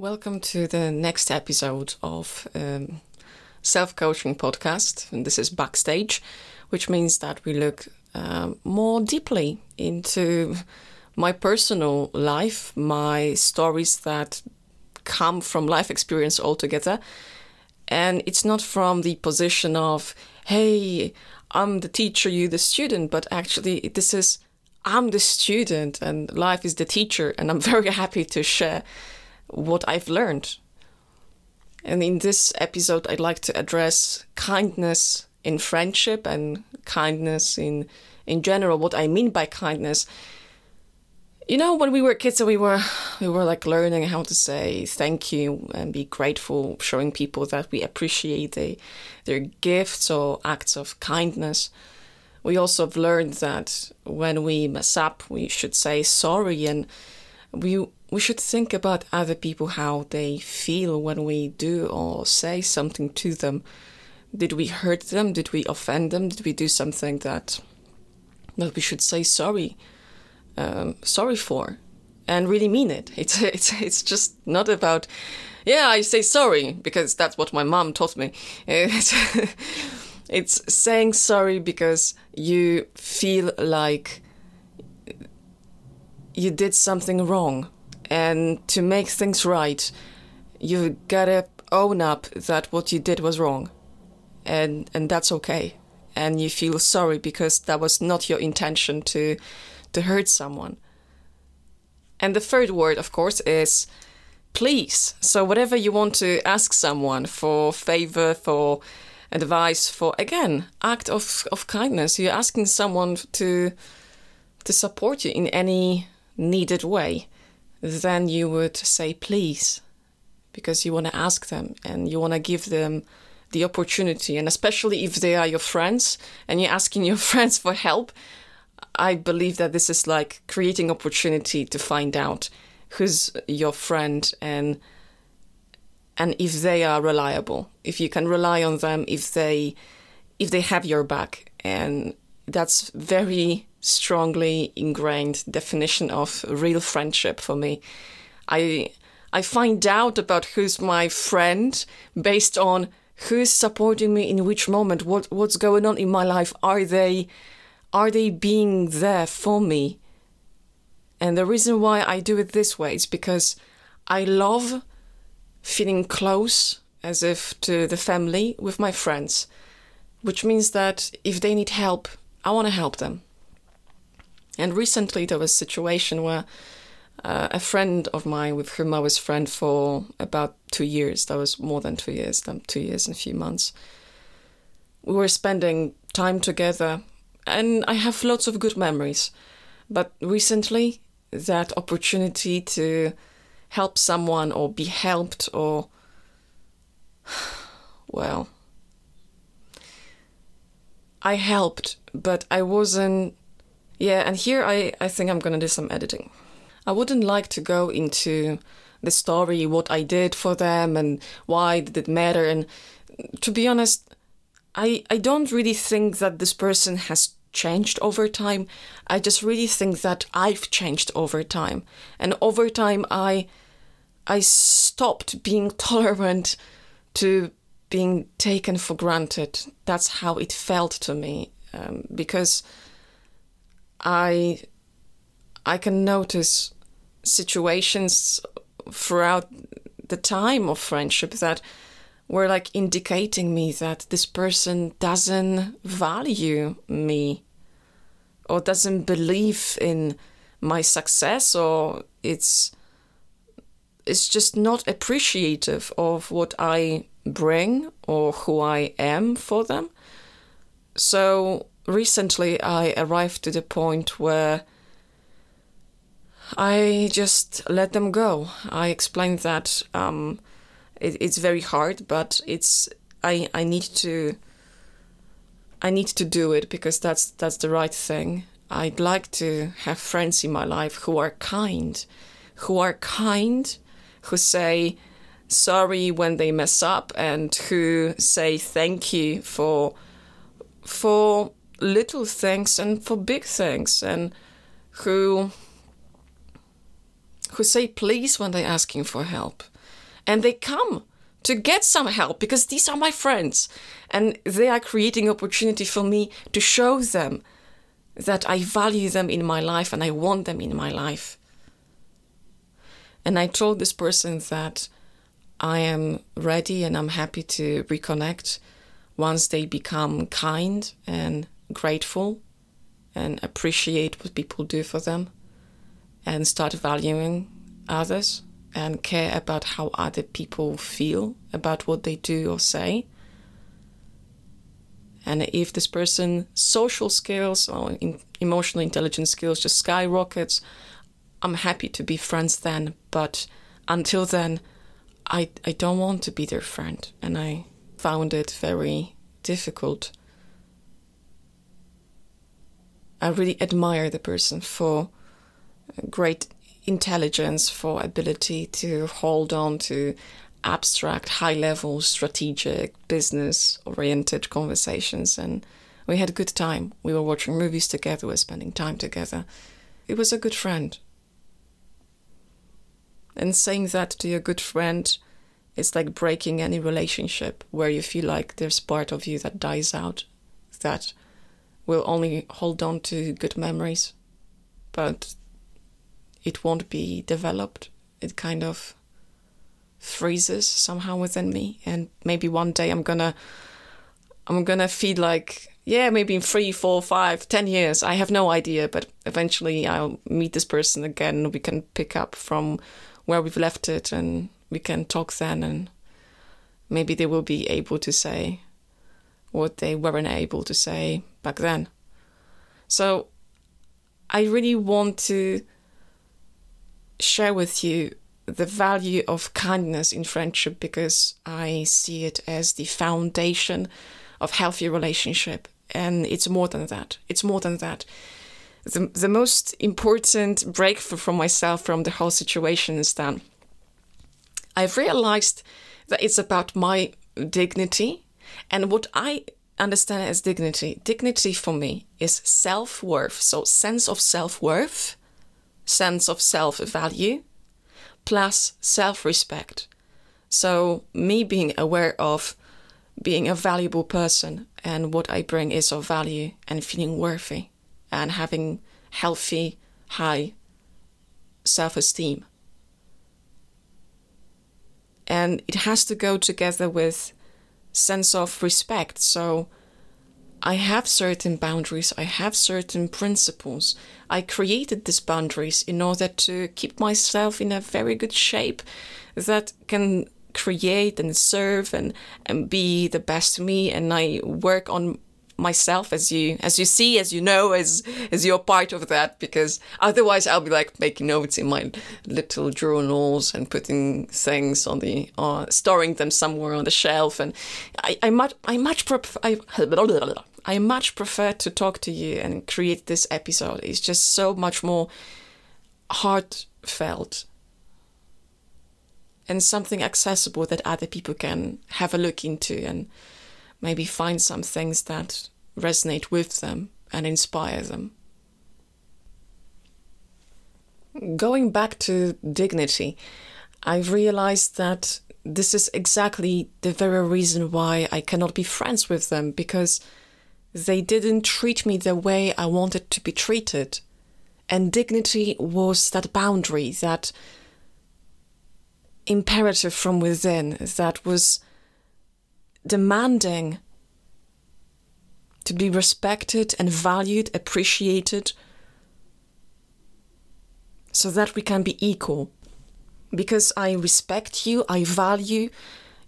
Welcome to the next episode of um, Self Coaching Podcast. And this is Backstage, which means that we look um, more deeply into my personal life, my stories that come from life experience altogether. And it's not from the position of, hey, I'm the teacher, you the student, but actually, this is, I'm the student and life is the teacher. And I'm very happy to share what I've learned. And in this episode, I'd like to address kindness in friendship and kindness in in general. What I mean by kindness, you know, when we were kids, and we were we were like learning how to say thank you and be grateful, showing people that we appreciate they, their gifts or acts of kindness. We also have learned that when we mess up, we should say sorry and we we should think about other people how they feel when we do or say something to them. Did we hurt them? Did we offend them? Did we do something that that we should say sorry um, sorry for and really mean it? It's it's it's just not about yeah i say sorry because that's what my mom taught me. It's, it's saying sorry because you feel like you did something wrong and to make things right you gotta own up that what you did was wrong. And and that's okay. And you feel sorry because that was not your intention to to hurt someone. And the third word of course is please. So whatever you want to ask someone for favor for advice for again act of, of kindness. You're asking someone to to support you in any needed way then you would say please because you want to ask them and you want to give them the opportunity. And especially if they are your friends and you're asking your friends for help i believe that this is like creating opportunity to find out who's your friend and and if they are reliable. If you can rely on them if they if they have your back and that's very strongly ingrained definition of real friendship for me. I I find out about who's my friend based on who's supporting me in which moment, what what's going on in my life. Are they are they being there for me? And the reason why I do it this way is because I love feeling close as if to the family with my friends, which means that if they need help, I want to help them. And recently there was a situation where uh, a friend of mine with whom I was friend for about two years, that was more than two years, than two years and a few months, we were spending time together and I have lots of good memories. But recently, that opportunity to help someone or be helped or, well, I helped, but I wasn't yeah, and here I, I think I'm gonna do some editing. I wouldn't like to go into the story, what I did for them and why did it matter. And to be honest, I, I don't really think that this person has changed over time. I just really think that I've changed over time. And over time I I stopped being tolerant to being taken for granted. That's how it felt to me. Um, because I I can notice situations throughout the time of friendship that were like indicating me that this person doesn't value me or doesn't believe in my success or it's it's just not appreciative of what I bring or who I am for them. So recently I arrived to the point where I just let them go. I explained that um, it, it's very hard, but it's I I need to I need to do it because that's that's the right thing. I'd like to have friends in my life who are kind, who are kind, who say sorry when they mess up, and who say thank you for for little things and for big things and who who say please when they're asking for help and they come to get some help because these are my friends and they are creating opportunity for me to show them that I value them in my life and I want them in my life. And I told this person that I am ready and I'm happy to reconnect once they become kind and grateful and appreciate what people do for them and start valuing others and care about how other people feel about what they do or say. And if this person's social skills or in emotional intelligence skills just skyrockets, I'm happy to be friends then. But until then, I, I don't want to be their friend. And I found it very difficult. I really admire the person for great intelligence, for ability to hold on to abstract, high level, strategic, business oriented conversations. And we had a good time. We were watching movies together, we were spending time together. It was a good friend. And saying that to your good friend is like breaking any relationship where you feel like there's part of you that dies out, that will only hold on to good memories, but it won't be developed. It kind of freezes somehow within me, and maybe one day I'm gonna, I'm gonna feel like yeah, maybe in three, four, five, ten years. I have no idea, but eventually I'll meet this person again. We can pick up from where we've left it, and we can talk then, and maybe they will be able to say what they weren't able to say back then. So I really want to share with you the value of kindness in friendship because I see it as the foundation of healthy relationship. And it's more than that. It's more than that the, the most important breakthrough for myself from the whole situation is that I've realized that it's about my dignity. And what I understand as dignity dignity for me is self-worth. So sense of self-worth sense of self value plus self respect. So, me being aware of being a valuable person and what I bring is of value and feeling worthy and having healthy, high self esteem. And it has to go together with sense of respect. So, I have certain boundaries, I have certain principles. I created these boundaries in order to keep myself in a very good shape that can create and serve and, and be the best me. And I work on myself as you as you see as you know as as you're part of that because otherwise I'll be like making notes in my little journals and putting things on the uh, storing them somewhere on the shelf. And I, I much I much prefer I, I much prefer to talk to you and create this episode. It's just so much more heartfelt and something accessible that other people can have a look into and maybe find some things that resonate with them and inspire them. Going back to dignity, I've realized that this is exactly the very reason why I cannot be friends with them because they didn't treat me the way I wanted to be treated. And dignity was that boundary, that imperative from within that was demanding to be respected and valued, appreciated, so that we can be equal. Because I respect you, I value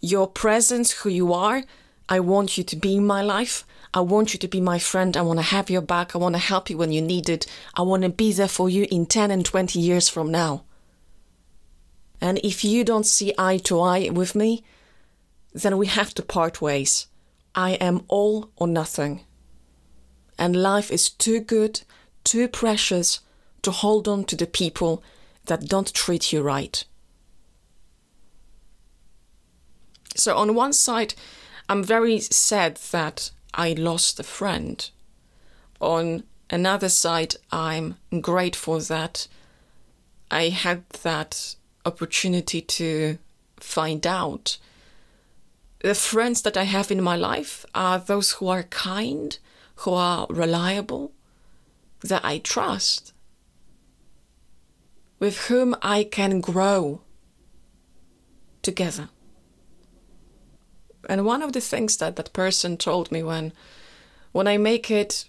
your presence, who you are. I want you to be in my life. I want you to be my friend. I want to have your back. I want to help you when you need it. I want to be there for you in 10 and 20 years from now. And if you don't see eye to eye with me, then we have to part ways. I am all or nothing and life is too good, too precious to hold on to the people that don't treat you right. So, on one side, I'm very sad that I lost a friend. On another side, I'm grateful that I had that opportunity to find out the friends that I have in my life are those who are kind, who are reliable, that I trust, with whom I can grow together. And one of the things that that person told me when when I make it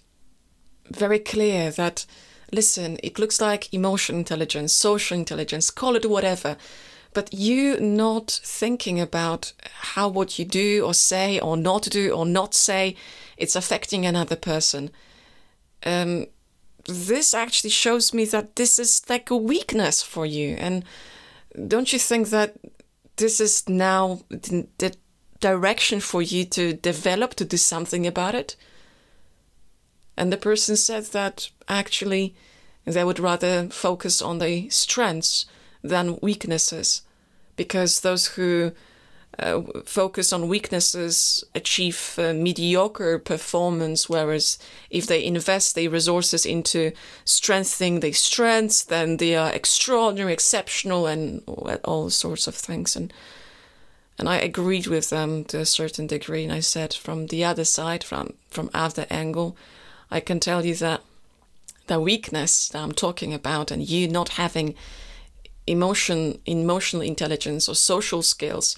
very clear that listen, it looks like emotional intelligence, social intelligence, call it whatever, but you not thinking about how what you do or say or not do or not say it's affecting another person. Um, this actually shows me that this is like a weakness for you. And don't you think that this is now the direction for you to develop, to do something about it? And the person said that actually they would rather focus on the strengths than weaknesses, because those who uh, focus on weaknesses achieve uh, mediocre performance, whereas if they invest their resources into strengthening their strengths, then they are extraordinary, exceptional, and all sorts of things. And and I agreed with them to a certain degree. And I said, from the other side, from from other angle, I can tell you that the weakness that I'm talking about, and you not having emotion, emotional intelligence or social skills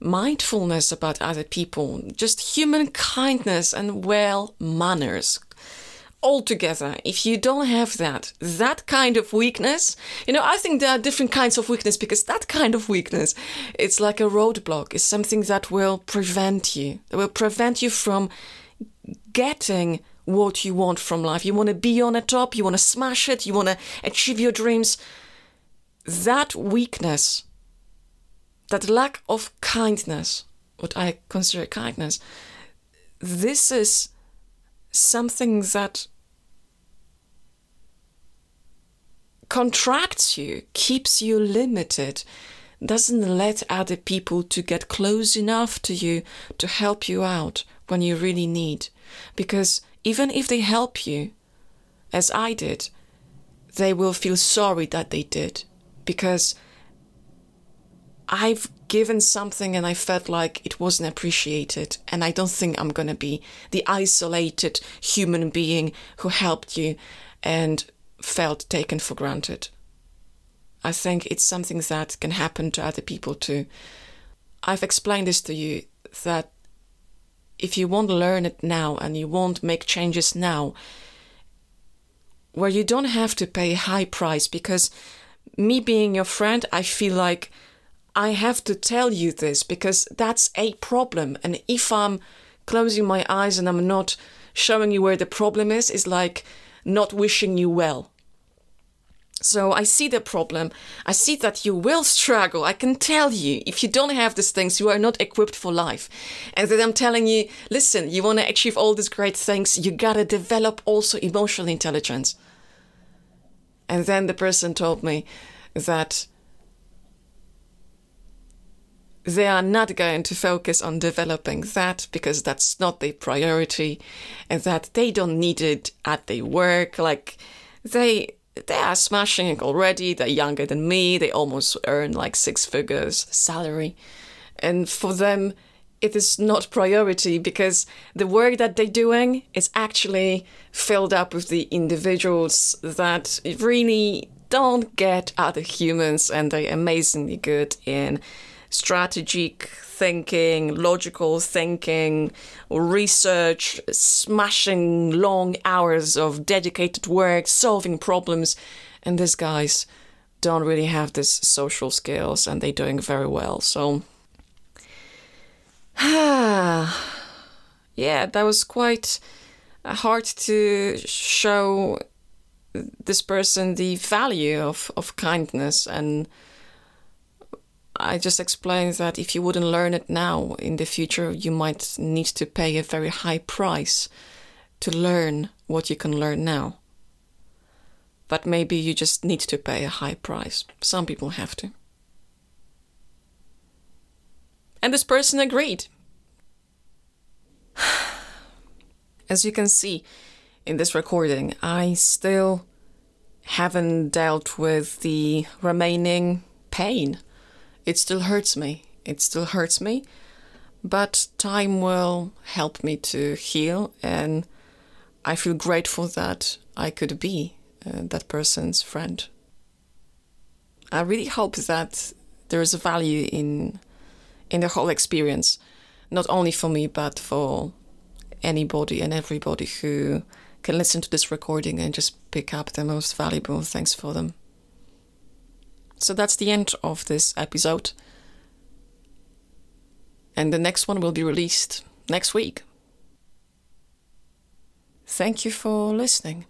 mindfulness about other people, just human kindness and well manners. Altogether, if you don't have that, that kind of weakness, you know, I think there are different kinds of weakness because that kind of weakness, it's like a roadblock, it's something that will prevent you, that will prevent you from getting what you want from life. You want to be on the top, you want to smash it, you want to achieve your dreams. That weakness that lack of kindness, what I consider kindness, this is something that contracts you, keeps you limited, doesn't let other people to get close enough to you to help you out when you really need. Because even if they help you, as I did, they will feel sorry that they did because I've given something and I felt like it wasn't appreciated. And I don't think I'm going to be the isolated human being who helped you and felt taken for granted. I think it's something that can happen to other people too. I've explained this to you that if you want to learn it now and you want to make changes now, where you don't have to pay a high price, because me being your friend, I feel like I have to tell you this because that's a problem. And if I'm closing my eyes and I'm not showing you where the problem is, is like not wishing you well. So I see the problem. I see that you will struggle. I can tell you, if you don't have these things, you are not equipped for life. And then I'm telling you, listen, you want to achieve all these great things, you gotta develop also emotional intelligence. And then the person told me that they are not going to focus on developing that because that's not their priority and that they don't need it at their work. Like they they are smashing it already. They're younger than me. They almost earn like six figures salary. And for them it is not priority because the work that they're doing is actually filled up with the individuals that really don't get other humans and they're amazingly good in strategic thinking, logical thinking, research, smashing long hours of dedicated work, solving problems. And these guys don't really have these social skills and they're doing very well. So, yeah, that was quite uh, hard to show this person the value of, of kindness and I just explained that if you wouldn't learn it now, in the future, you might need to pay a very high price to learn what you can learn now. But maybe you just need to pay a high price. Some people have to. And this person agreed. As you can see in this recording, I still haven't dealt with the remaining pain it still hurts me. It still hurts me, but time will help me to heal, and I feel grateful that I could be uh, that person's friend. I really hope that there is a value in in the whole experience, not only for me but for anybody and everybody who can listen to this recording and just pick up the most valuable things for them. So that's the end of this episode. And the next one will be released next week. Thank you for listening.